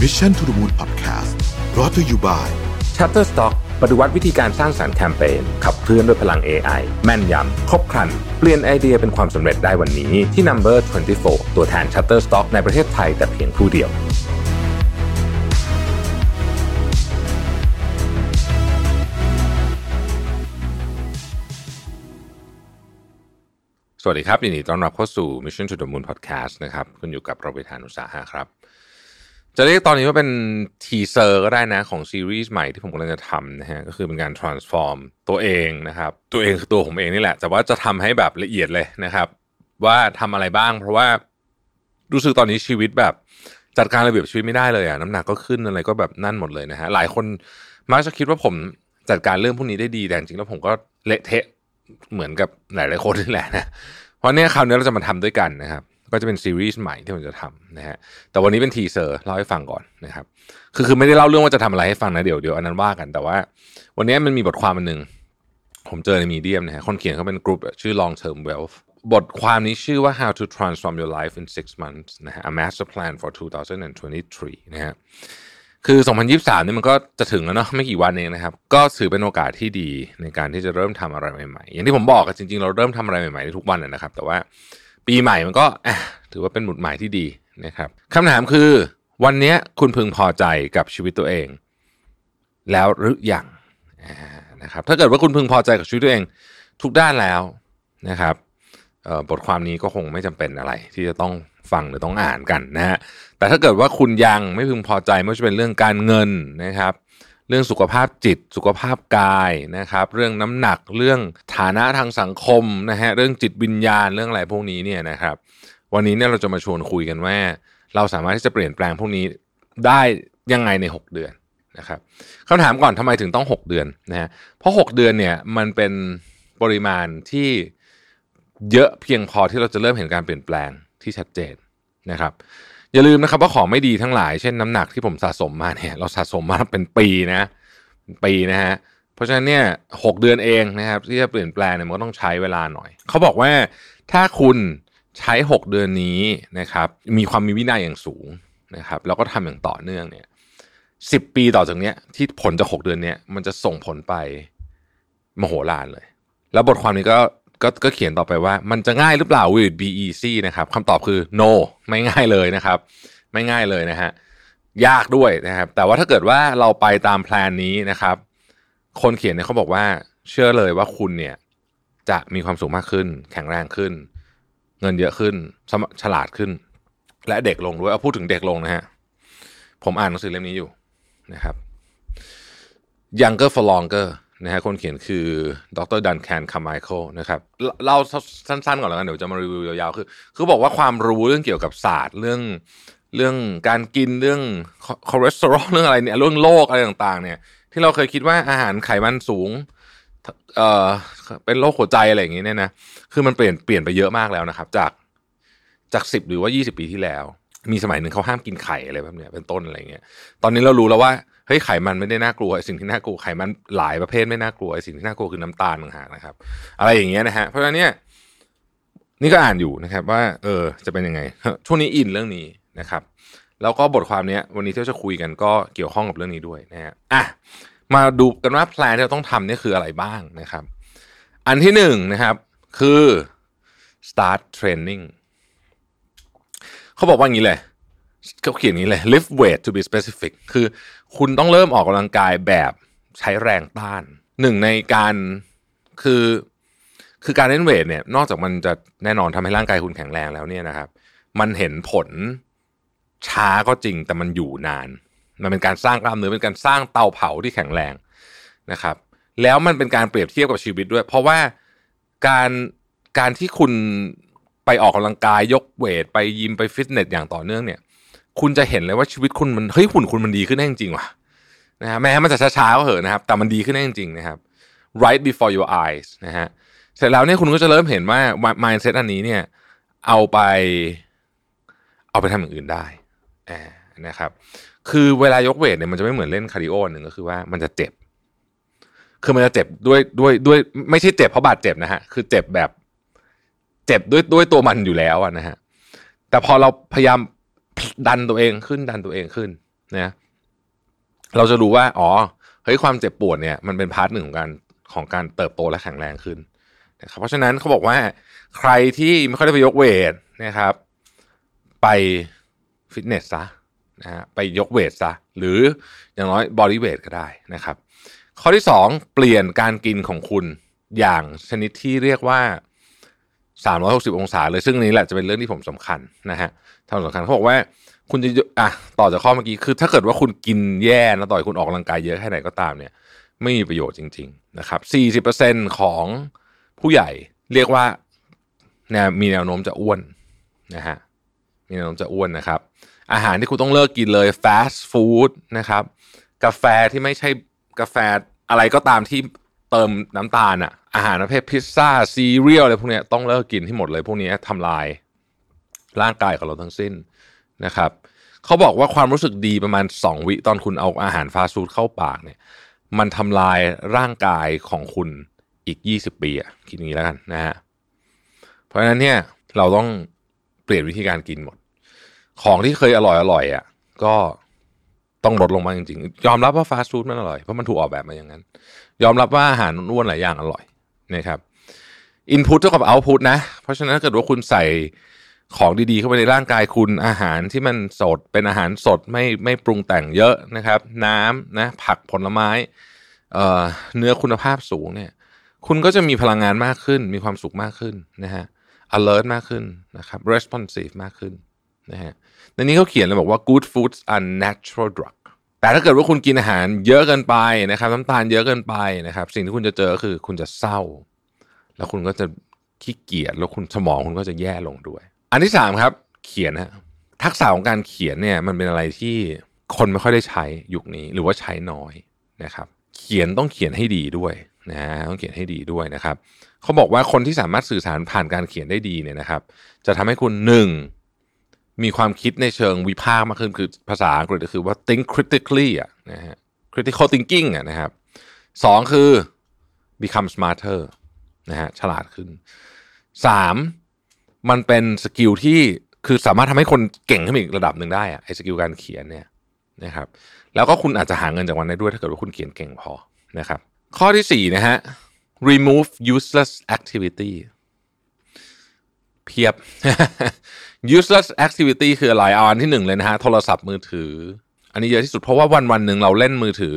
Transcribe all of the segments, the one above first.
Mission to the Moon Podcast brought to you by Shutterstock ปฏิวัติวิธีการสร้างสารรค์แคมเปญขับเคลื่อนด้วยพลัง AI แม่นยำ ครบครัน เปลี่ยนไอเดียเป็นความสำเร็จได้วันนี้ที่ Number 24 ตัวแทน Shutterstock ในประเทศไทยแต่เพียงผู้เดียว สวัสดีครับยินดีต้อนรับเข้าสู่ Mission to the Moon Podcast นะครับคุณอยู่กับเราไปทานุสาหะครับ จะเรียกตอนนี้ว่าเป็น teaser ก็ได้นะของซีรีส์ใหม่ที่ผมกำลังจะทำนะฮะก็คือเป็นการ transform ตัวเองนะครับ ตัวเองคือตัวผมเองนี่แหละ แต่ว่าจะทำให้แบบละเอียดเลยนะครับ ว่าทำอะไรบ้าง เพราะว่ารู้สึกตอนนี้ชีวิตแบบจัดการระเบียบชีวิตไม่ได้เลยอะน้ำหนักก็ขึ้นอะไรก็แบบนั่นหมดเลยนะฮะหลายคนมักจะคิดว่าผมจัดการเรื่องพวกนี้ได้ดีแต่จริงๆแล้วผมก็เละเทะเหมือนกับหลายๆคนนี่แหละนะเพราะเนี้ยคราวนี้เราจะมาทำด้วยกันนะครับ ก็จะเป็นซีรีส์ใหม่ที่ผมจะทำนะฮะแต่วันนี้เป็นทีเซอร์เล่าให้ฟังก่อนนะครับคือคือไม่ได้เล่าเรื่องว่าจะทำอะไรให้ฟังนะเดี๋ยวเดี๋ยวอันนั้นว่ากันแต่ว่า วันนี้มันมีบทความอันหนึ่งผมเจอในมีเดียมนะฮะคนเขียนเขาเป็นกลุ่มชื่อ long term wealth บทความนี้ชื่อว่า how to transform your life in six months นะฮะ a master plan for 2023 นะฮะคือ 2023นี่มันก็จะถึงแล้วเนาะไม่กี่วันเองนะครับ ก็ถือเป็นโอกาสที่ดีในการที่จะเริ่มทำอะไรใหม่ๆ อย่างที่ผมบอกกันจริงๆ เราเริ่มทำอะไรใหม่ๆ ทุกวันนะครับ แต่ว่า ปีใหม่มันก็ถือว่าเป็นหมุดหมายที่ดีนะครับคำถามคือ วันนี้คุณพึงพอใจกับชีวิตตัวเอง แล้วหรือยังนะครับ ถ้าเกิดว่าคุณพึงพอใจกับชีวิตตัวเองทุกด้านแล้วนะครับบทความนี้ก็คงไม่จำเป็นอะไร ที่จะต้องฟังหรือต้องอ่านกันนะฮะแต่ถ้าเกิดว่าคุณยังไม่พึงพอใจไม่ว่าจะเป็นเรื่องการเงินนะครับ เรื่องสุขภาพจิต สุขภาพกายนะครับ เรื่องน้ำหนักเรื่องฐานะทางสังคมนะฮะเรื่องจิตวิญญาณเรื่องอะไรพวกนี้เนี่ยนะครับ วันนี้เนี่ยเราจะมาชวนคุยกันว่า เราสามารถที่จะเปลี่ยนแปลงพวกนี้ได้ยังไงใน 6 เดือนนะครับคำถามก่อนทำไมถึงต้อง 6 เดือนนะฮะเพราะ 6 เดือนเนี่ยมันเป็นปริมาณที่เยอะเพียงพอที่เราจะเริ่มเห็นการเปลี่ยนแปลงที่ชัดเจนนะครับ อย่าลืมนะครับว่าของไม่ดีทั้งหลายเช่นน้ำหนักที่ผมสะสมมาเนี่ยเราสะสมมาเป็นปีนะปีนะฮะเพราะฉะนั้นเนี่ยหเดือนเองนะครับที่จะเปลี่ยนแปลงเนี่ยมันก็ต้องใช้เวลาหน่อย เขาบอกว่าถ้าคุณใช้ 6 เดือนนี้นะครับมีความมีวินัยอย่างสูงนะครับแล้วก็ทำอย่างต่อเนื่องเนี่ยสิปีต่อจากเนี้ยที่ผลจาก 6 เดือนเนี้ยมันจะส่งผลไปมโหฬารเลย แล้วบทความนี้ก็ ก็ก็เขียนต่อไปว่า มันจะง่ายหรือเปล่า will it be easy นะครับคำตอบคือ no ไม่ง่ายเลยนะครับ ไม่ง่ายเลยนะฮะยากด้วยนะครับ แต่ว่าถ้าเกิดว่าเราไปตามแพลนนี้นะครับ คนเขียนเนี่ยเขาบอกว่า เชื่อเลยว่าคุณเนี่ย จะมีความสูงมากขึ้น แข็งแรงขึ้น เงินเยอะขึ้นฉลาดขึ้น และเด็กลงด้วยเอาพูดถึงเด็กลงนะฮะผมอ่านหนังสือเล่มนี้อยู่นะครับ younger for longer นะฮะคนเขียนคือดรดันแคนคาร์ไมเคิลนะครับเล่าสั้นๆก่อนแล้วกันเดี๋ยวจะมารีวิวยาวๆคือคือบอกว่าความรู้เรื่องเกี่ยวกับศาสตร์เรื่องเรื่องการกินเรื่องคอเลสเตอรอลเรื่องอะไรเนี่ยเรื่องโรคอะไรต่างๆ เนี่ย ที่เราเคยคิดว่าอาหารไขมันสูงเอ่อเป็นโรคหัวใจอะไรอย่างงี้เนี่ยนะคือมันเปลี่ยนเปลี่ยนไปเยอะมากแล้วนะครับ จากจากสิบหรือว่ายี่สิบปีที่แล้ว มีสมัยหนึ่งเขาห้ามกินไข่อะไรแบบเนี้ยเป็นต้นอะไรเงี้ยตอนนี้เรารู้แล้วว่า ฮ้ยไขมันไม่ได้น่ากลัวสิ่งที่น่ากลัวไขมันหลายประเภทไม่น่ากลัวสิ่งที่น่ากลัวคือน้ำตาลต่างหากนะครับ อะไรอย่างเงี้ยนะฮะเพราะฉะนั้นเนี่ยนี่ก็อ่านอยู่นะครับ ว่า เออ จะเป็นยังไงช่วงนี้อินเรื่องนี้นะครับ แล้วก็บทความเนี้ย วันนี้ที่จะคุยกันก็เกี่ยวข้องกับเรื่องนี้ด้วยนะฮะอะมาดูกันว่าแพลนที่เราต้องทำนี่คืออะไรบ้างนะครับ อันที่หนึ่งนะครับ คือ start training เขาบอกว่าอย่างนี้เลย เขาเขียนอย่างนี้เลย lift weight to be specific คือคุณต้องเริ่มออกกำลังกายแบบใช้แรงต้าน หนึ่งในการคือคือการเล่นเวทเนี่ยนอกจากมันจะแน่นอนทำให้ร่างกายคุณแข็งแรงแล้วเนี่ยนะครับ มันเห็นผลช้าก็จริงแต่มันอยู่นาน มันเป็นการสร้างกล้ามเนื้อเป็นการสร้างเตาเผาที่แข็งแรงนะครับ แล้วมันเป็นการเปรียบเทียบกับชีวิตด้วย เพราะว่าการการที่คุณไปออกกำลังกายยกเวท ไปยิมไปฟิตเนสอย่างต่อเนื่องเนี่ย คุณจะเห็นเลยว่าชีวิตคุณมันเฮ้ยหุ่นคุณมันดีขึ้นได้จริงว่ะนะฮะแม้มันจะช้าๆก็เหอะนะครับ แต่มันดีขึ้นได้จริงนะครับ right before your eyes นะฮะเสร็จแล้วเนี่ยคุณก็จะเริ่มเห็นว่า mindset อันนี้เนี่ยเอาไปเอาไปทำอย่างอื่นได้นะครับ คือเวลายกเวทเนี่ยมันจะไม่เหมือนเล่น cardio หนึ่งก็คือว่ามันจะเจ็บ คือมันจะเจ็บด้วยด้วยด้วยไม่ใช่เจ็บเพราะบาดเจ็บนะฮะคือเจ็บแบบ เจ็บด้วยด้วยตัวมันอยู่แล้วนะฮะแต่พอเราพยายาม ดันตัวเองขึ้นดันตัวเองขึ้นนะเราจะรู้ว่า อ๋อเฮ้ยความเจ็บปวดเนี่ยมันเป็น part หนึ่งของการของการเติบโตและแข็งแรงขึ้นนะครับเพราะฉะนั้นเขาบอกว่าใครที่ไม่ค่อยได้ไปยกเวทนะครับ ไปฟิตเนสซะนะฮะไปยกเวทซะหรืออย่างน้อย bodyweight ก็ได้นะครับ ข้อที่สองเปลี่ยนการกินของคุณอย่างชนิดที่เรียกว่า 360 องศาเลยซึ่งนี้แหละจะเป็นเรื่องที่ผมสำคัญนะฮะทำสำคัญเขาบอกว่าคุณจะอะต่อจากข้อเมื่อกี้คือ ถ้าเกิดว่าคุณกินแย่แล้วต่อยคุณออกกำลังกายเยอะแค่ไหนก็ตามเนี่ย ไม่มีประโยชน์จริง ๆ นะครับ 40%ของผู้ใหญ่เรียกว่าแนวมีแนวโน้มจะอ้วนนะฮะมีแนวโน้มจะอ้วนนะครับ อาหารที่คุณต้องเลิกกินเลยฟาสต์ฟู้ดนะครับ กาแฟที่ไม่ใช่กาแฟอะไรก็ตามที่ เติมน้ำตาลอะอาหารประเภทพิซซ่าซีเรียลอะไรพวกนี้ต้องเลิกกินที่หมดเลย พวกนี้ทำลายร่างกายของเราทั้งสิ้นนะครับเขาบอกว่าความรู้สึกดีประมาณ 2 วิตอนคุณเอาอาหารฟาสต์ฟู้ดเข้าปากเนี่ย มันทำลายร่างกายของคุณอีก 20 ปีอะคิดอย่างนี้แล้วกันนะฮะเพราะฉะนั้นเนี่ยเราต้องเปลี่ยนวิธีการกินหมด ของที่เคยอร่อยอร่อยอะก็ต้องลดลงมาจริงๆ ยอมรับว่าฟาสต์ฟู้ดมันอร่อย เพราะมันถูกออกแบบมาอย่างนั้น ยอมรับว่าอาหารอ้วนหลายอย่างอร่อยนะครับอินพุตเท่ากับเอาพุตนะ เพราะฉะนั้นถ้าเกิดว่าคุณใส่ของดีๆเข้าไปในร่างกายคุณอาหารที่มันสดเป็นอาหารสดไม่ไม่ปรุงแต่งเยอะนะครับ น้ำนะผักผลไม้เอ่อเนื้อคุณภาพสูงเนี่ยคุณก็จะมีพลังงานมากขึ้น มีความสุขมากขึ้นนะฮะ alert มากขึ้นนะครับ responsive มากขึ้นนะฮะในนี้เขาเขียนเลยบอกว่า good foods are natural drug แต่ถ้าเกิดว่าคุณกินอาหารเยอะเกินไปนะครับ น้ำตาลเยอะเกินไปนะครับ สิ่งที่คุณจะเจอคือคุณจะเศร้า แล้วคุณก็จะขี้เกียจแล้วคุณสมองคุณก็จะแย่ลงด้วย อันที่สามครับ เขียนฮะทักษะของการเขียนเนี่ยมันเป็นอะไรที่คนไม่ค่อยได้ใช้ยุคนี้หรือว่าใช้น้อยนะครับ เขียนต้องเขียนให้ดีด้วยนะต้องเขียนให้ดีด้วยนะครับเขาบอกว่าคนที่สามารถสื่อสารผ่านการเขียนได้ดีเนี่ยนะครับ จะทำให้คุณหนึ่ง มีความคิดในเชิงวิพากษ์มากขึ้นคือภาษาอังกฤษก็คือว่า think critically อะนะฮะ critical thinking อะนะครับสองคือ become smarter นะฮะฉลาดขึ้นสามมันเป็นสกิลที่คือสามารถทำให้คนเก่งขึ้นอีกระดับหนึ่งได้อะไอ้สกิลการเขียนเนี่ยนะครับ แล้วก็คุณอาจจะหาเงินจากวันได้ด้วยถ้าเกิดว่าคุณเขียนเก่งพอนะครับ ข้อที่สี่นะฮะ remove useless activity เพียบ useless activity คืออะไรเอาอันที่หนึ่งเลยนะฮะ โทรศัพท์มือถือ อันนี้เยอะที่สุดเพราะว่าวันวันหนึ่งเราเล่นมือถือ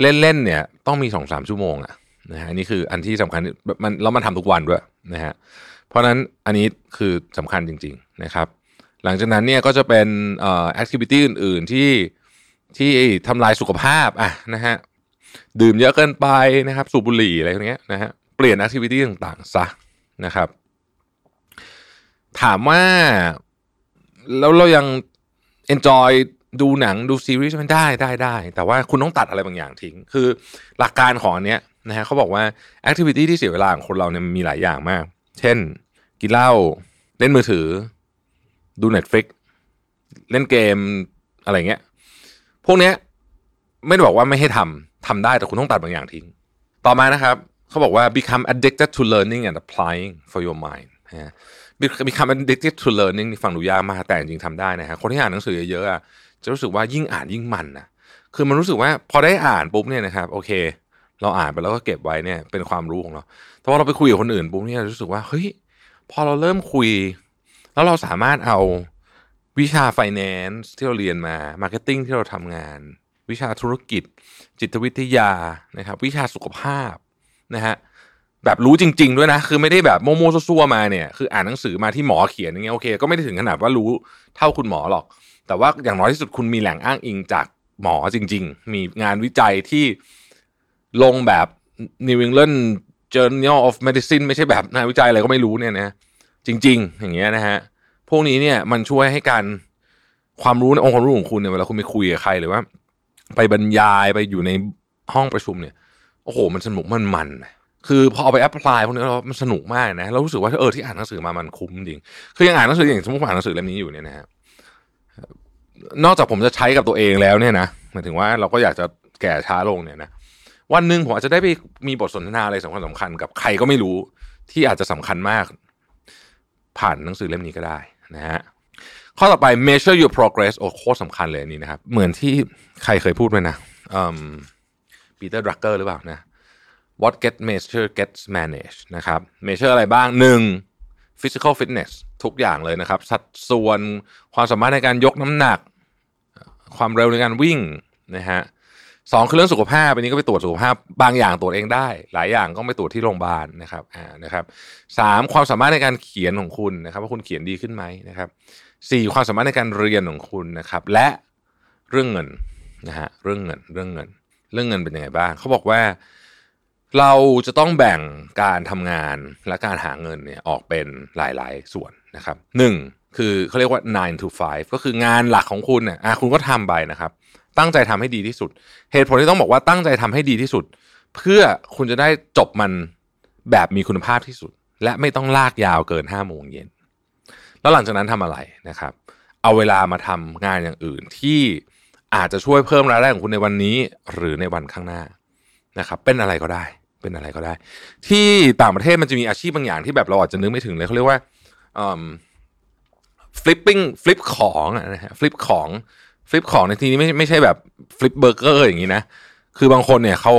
เล่นเล่นเนี่ย ต้องมีสองสามชั่วโมงอะนะฮะนนี้คืออันที่สำคัญมันแล้วมันทำทุกวันด้วยนะฮะเพราะนั้นอันนี้คือสำคัญจริง ๆนะครับ หลังจากนั้นเนี่ยก็จะเป็นเอ่อ activity อื่น ๆที่ที่ทำลายสุขภาพอะนะฮะดื่มเยอะเกินไปนะครับ สูบบุหรี่อะไรพวกนี้นะฮะเปลี่ยน activity ต่างๆซะนะครับ ถามว่า แล้วเรายัง enjoy ดูหนังดูซีรีส์มันได้ได้ได้ แต่ว่าคุณต้องตัดอะไรบางอย่างทิ้ง คือหลักการของอันเนี้ยนะฮะเขาบอกว่า activity ที่เสียเวลาของคนเราเนี่ยมีหลายอย่างมาก เช่น กินเหล้าเล่นมือถือ ดู Netflix เล่นเกมอะไรเงี้ย พวกเนี้ยไม่ได้บอกว่าไม่ให้ทำทำได้แต่คุณต้องตัดบางอย่างทิ้ง ต่อมานะครับ เขาบอกว่า become addicted to learning and applying for your mind นะ become addicted to learning นี่ฟังดูยากมากแต่จริงๆทำได้นะฮะคนที่อ่านหนังสือเยอะๆจะรู้สึกว่ายิ่งอ่านยิ่งมันนะคือมันรู้สึกว่าพอได้อ่านปุ๊บเนี่ยนะครับโอเค เราอ่านไปแล้วก็เก็บไว้เนี่ยเป็นความรู้ของเรา แต่ว่าเราไปคุยกับคนอื่นปุ๊บเนี่ยรู้สึกว่าเฮ้ยพอเราเริ่มคุย แล้วเราสามารถเอาวิชา finance ที่เราเรียนมา marketing ที่เราทำงาน วิชาธุรกิจ จิตวิทยานะครับ วิชาสุขภาพนะฮะ แบบรู้จริง ๆ ด้วยนะ คือไม่ได้แบบโมโม่ซัวๆมาเนี่ยคืออ่านหนังสือมาที่หมอเขียนอย่างเงี้ยโอเคก็ไม่ได้ถึงขนาดว่ารู้เท่าคุณหมอหรอก แต่ว่าอย่างน้อยที่สุดคุณมีแหล่งอ้างอิงจากหมอจริง ๆ มีงานวิจัยที่ลงแบบ New England Journal of Medicine ไม่ใช่แบบงานวิจัยอะไรก็ไม่รู้เนี่ยนะจริง ๆ อย่างเงี้ยนะฮะพวกนี้เนี่ยมันช่วยให้การความรู้ในองค์ความรู้ของคุณเนี่ยเวลาคุณไปคุยกับใครหรือว่า ไปบรรยายไปอยู่ในห้องประชุมเนี่ยโอ้โหมันสนุกมันมัน คือพอเอาไปแอพพลายพวกนี้เรามันสนุกมากนะเรารู้สึกว่าเออที่อ่านหนังสือมามันคุ้มจริง คือยังอ่านหนังสืออย่างสมมติอ่านหนังสือเล่มนี้อยู่เนี่ยนะฮะนอกจากผมจะใช้กับตัวเองแล้วเนี่ยนะหมายถึงว่าเราก็อยากจะแก่ช้าลงเนี่ยนะวันหนึ่งผมอาจจะได้ไปมีบทสนทนาอะไรสำคัญสำคัญกับใครก็ไม่รู้ที่อาจจะสำคัญมาก ผ่านหนังสือเล่มนี้ก็ได้นะฮะข้อต่อไป measure your progress โอ้โคตรสำคัญเลยนนี้นะครับ เหมือนที่ใครเคยพูดไปนะปีเตอร์ดรักเกอร์หรือเปล่านะ what get measure gets managed นะครับ measure อะไรบ้างหนึ่ง physical fitness ทุกอย่างเลยนะครับ สัดส่วนความสามารถในการยกน้ำหนัก ความเร็วในการวิ่งนะฮะสองคือเรื่องสุขภาพอันนี้ก็ไปตรวจสุขภาพบางอย่างตรวจเองได้ หลายอย่างก็ไปตรวจที่โรงพยาบาลนะครับอ่านะครับสามความสามารถในการเขียนของคุณนะครับว่าคุณเขียนดีขึ้นไหมนะครับสี่ความสามารถในการเรียนของคุณนะครับ และเรื่องเงินนะฮะเรื่องเงินเรื่องเงิน เรื่องเงินเป็นยังไงบ้างเขาบอกว่า เราจะต้องแบ่งการทำงานและการหาเงินเนี่ยออกเป็นหลาย ๆ ส่วนนะครับหนึ่งคือเขาเรียกว่า 9 to 5 ก็คืองานหลักของคุณเนี่ยคุณก็ทำไปนะครับ ตั้งใจทำให้ดีที่สุด เหตุผลที่ต้องบอกว่าตั้งใจทำให้ดีที่สุด เพื่อคุณจะได้จบมันแบบมีคุณภาพที่สุด และไม่ต้องลากยาวเกิน5โมงเย็นแล้วหลังจากนั้นทำอะไรนะครับ เอาเวลามาทำงานอย่างอื่นที่อาจจะช่วยเพิ่มรายได้ของคุณในวันนี้ หรือในวันข้างหน้านะครับ เป็นอะไรก็ได้ เป็นอะไรก็ได้ ที่ต่างประเทศมันจะมีอาชีพบางอย่างที่แบบเราอาจจะนึกไม่ถึงเลยเขาเรียกว่า flipping flip ของนะฮะ flip ของ flip ของในที่นี้ไม่ไม่ใช่แบบ flip burger อย่างนี้นะ คือบางคนเนี่ยเขา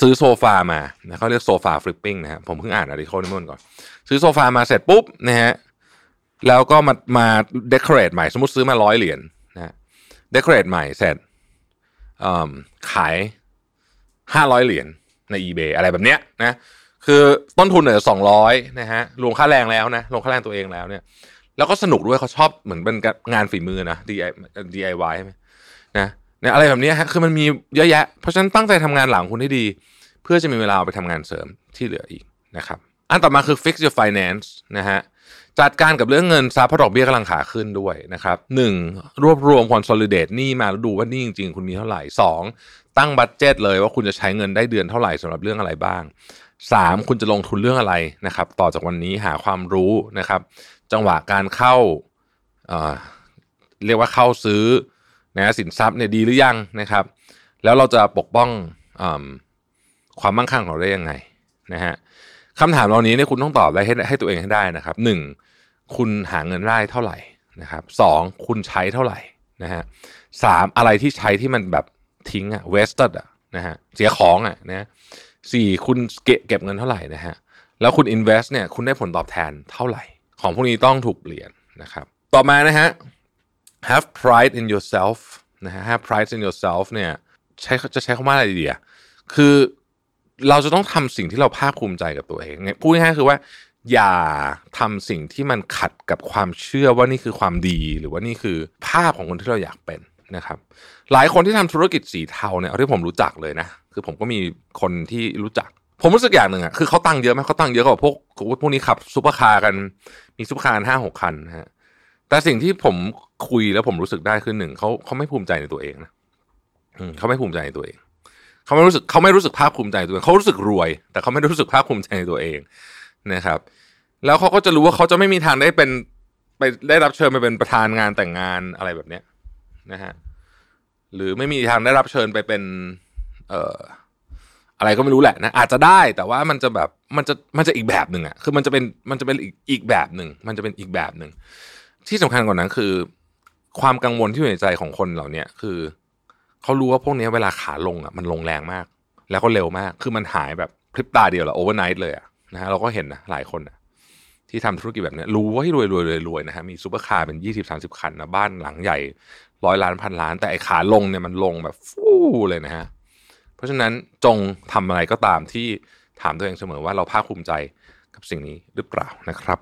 ซื้อโซฟามานะเขาเรียกโซฟา flipping นะฮะผมเพิ่งอ่านอาร์ติเคิลนี้มันก่อน ซื้อโซฟามาเสร็จปุ๊บนะฮะแล้วก็มามาเดคอเรทใหม่ สมมติซื้อมาร้อยเหรียญนะฮะเดคอเรทใหม่เสร็จขายห้าร้อยเหรียญ ใน eBay อะไรแบบเนี้ยนะคือต้นทุนเนี่ยสองร้อยนะฮะรวมค่าแรงแล้วนะรวมค่าแรงตัวเองแล้วเนี่ย แล้วก็สนุกด้วยเขาชอบเหมือนเป็นงานฝีมือนะ DIY ใช่ไหมนะเนี่ยอะไรแบบนี้ฮะคือมันมีเยอะแยะ เพราะฉะนั้นตั้งใจทำงานหลังคุณให้ดี เพื่อจะมีเวลาไปทำงานเสริมที่เหลืออีกนะครับ อันต่อมาคือ fix your finance นะฮะ จัดการกับเรื่องเงินทรัพย์เพราะดอกเบี้ยกำลังขาขึ้นด้วยนะครับหนึ่งรวบรวม consolidate หนี้มาแล้วดูว่านี่จริง ๆ คุณมีเท่าไหร่สองตั้งบัตเจตเลยว่าคุณจะใช้เงินได้เดือนเท่าไหร่สำหรับเรื่องอะไรบ้างสามคุณจะลงทุนเรื่องอะไรนะครับ ต่อจากวันนี้หาความรู้นะครับ จังหวะการเข้าเเรียกว่าเข้าซื้อนะสินทรัพย์เนี่ยดีหรือยังนะครับ แล้วเราจะปกป้องอความมั่งคั่งของเราได้ยังไงนะฮะคำถามเหล่านี้เนี่ยคุณต้องตอบได้ให้ให้ตัวเองให้ได้นะครับหนึ่ง คุณหาเงินได้เท่าไหร่นะครับสองคุณใช้เท่าไหร่นะฮะสามอะไรที่ใช้ที่มันแบบทิ้งอะเวสต์อะนะฮะเสียของอะนะสี่คุณเก็บเก็บเงินเท่าไหร่นะฮะแล้วคุณ invest เนี่ยคุณได้ผลตอบแทนเท่าไหร่ ของพวกนี้ต้องถูกเปลี่ยนนะครับ ต่อมานะฮะ have pride in yourself นะฮะ have pride in yourself เนี่ยใช้จะใช้คำว่าอะไรดีอะคือเราจะต้องทำสิ่งที่เราภาคภูมิใจกับตัวเองพูดง่ายๆคือว่า อย่าทำสิ่งที่มันขัดกับความเชื่อว่านี่คือความดี หรือว่านี่คือภาพของคนที่เราอยากเป็นนะครับ หลายคนที่ทำธุรกิจสีเทาเนี่ยเอาที่ผมรู้จักเลยนะ คือผมก็มีคนที่รู้จัก ผมรู้สึกอย่างหนึ่งอะคือเขาตังค์เยอะไหมเขาตังค์เยอะกว่าพวกพวกนี้ขับซุปเปอร์คาร์กันมีซุปเปอร์คาร์ห้าหกคันฮะแต่สิ่งที่ผมคุยแล้วผมรู้สึกได้คือหนึ่งเขาเขาไม่ภูมิใจในตัวเองนะเขาไม่ภูมิใจในตัวเองเขาไม่รู้สึกเขาไม่รู้สึกภาคภูมิใจตัวเองเขารู้สึกรวย แต่เขาไม่รู้สึกภาคภูมิใจในตัวเองนะครับ แล้วเขาก็จะรู้ว่าเขาจะไม่มีทางได้เป็นไปได้รับเชิญไปเป็นประธานงานแต่งงานอะไรแบบเนี้ยนะฮะหรือไม่มีทางได้รับเชิญไปเป็น เอ่ออะไรก็ไม่รู้แหละนะอาจจะได้แต่ว่ามันจะแบบมันจะมันจะอีกแบบหนึ่งอะคือมันจะเป็นมันจะเป็นอีกอีกแบบหนึ่งมันจะเป็นอีกแบบหนึ่งที่สำคัญกว่านั้นคือ ความกังวลที่อยู่ในใจของคนเหล่านี้คือเขารู้ว่าพวกนี้เวลาขาลงอะมันลงแรงมาก แล้วก็เร็วมาก คือมันหายแบบพริบตาเดียวละ overnight เลยอะนะฮะเราก็เห็นนะหลายคนนะ ที่ทำธุรกิจแบบนี้รู้ว่าไอ้รวยรวยรวยรวยนะฮะมีซูเปอร์คาร์เป็นยี่สิบสามสิบคันนะบ้านหลังใหญ่ร้อยล้านพันล้าน แต่ไอ้ขาลงเนี่ยมันลงแบบฟู่เลยนะฮะเพราะฉะนั้นจงทำอะไรก็ตามที่ถามตัวเองเสมอว่าเราภาคภูมิใจกับสิ่งนี้หรือเปล่านะครับ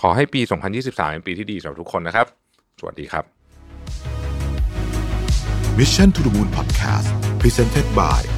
ขอให้ปี 2023 เป็นปีที่ดีสำหรับทุกคนนะครับ สวัสดีครับ Mission to the Moon Podcast Presented by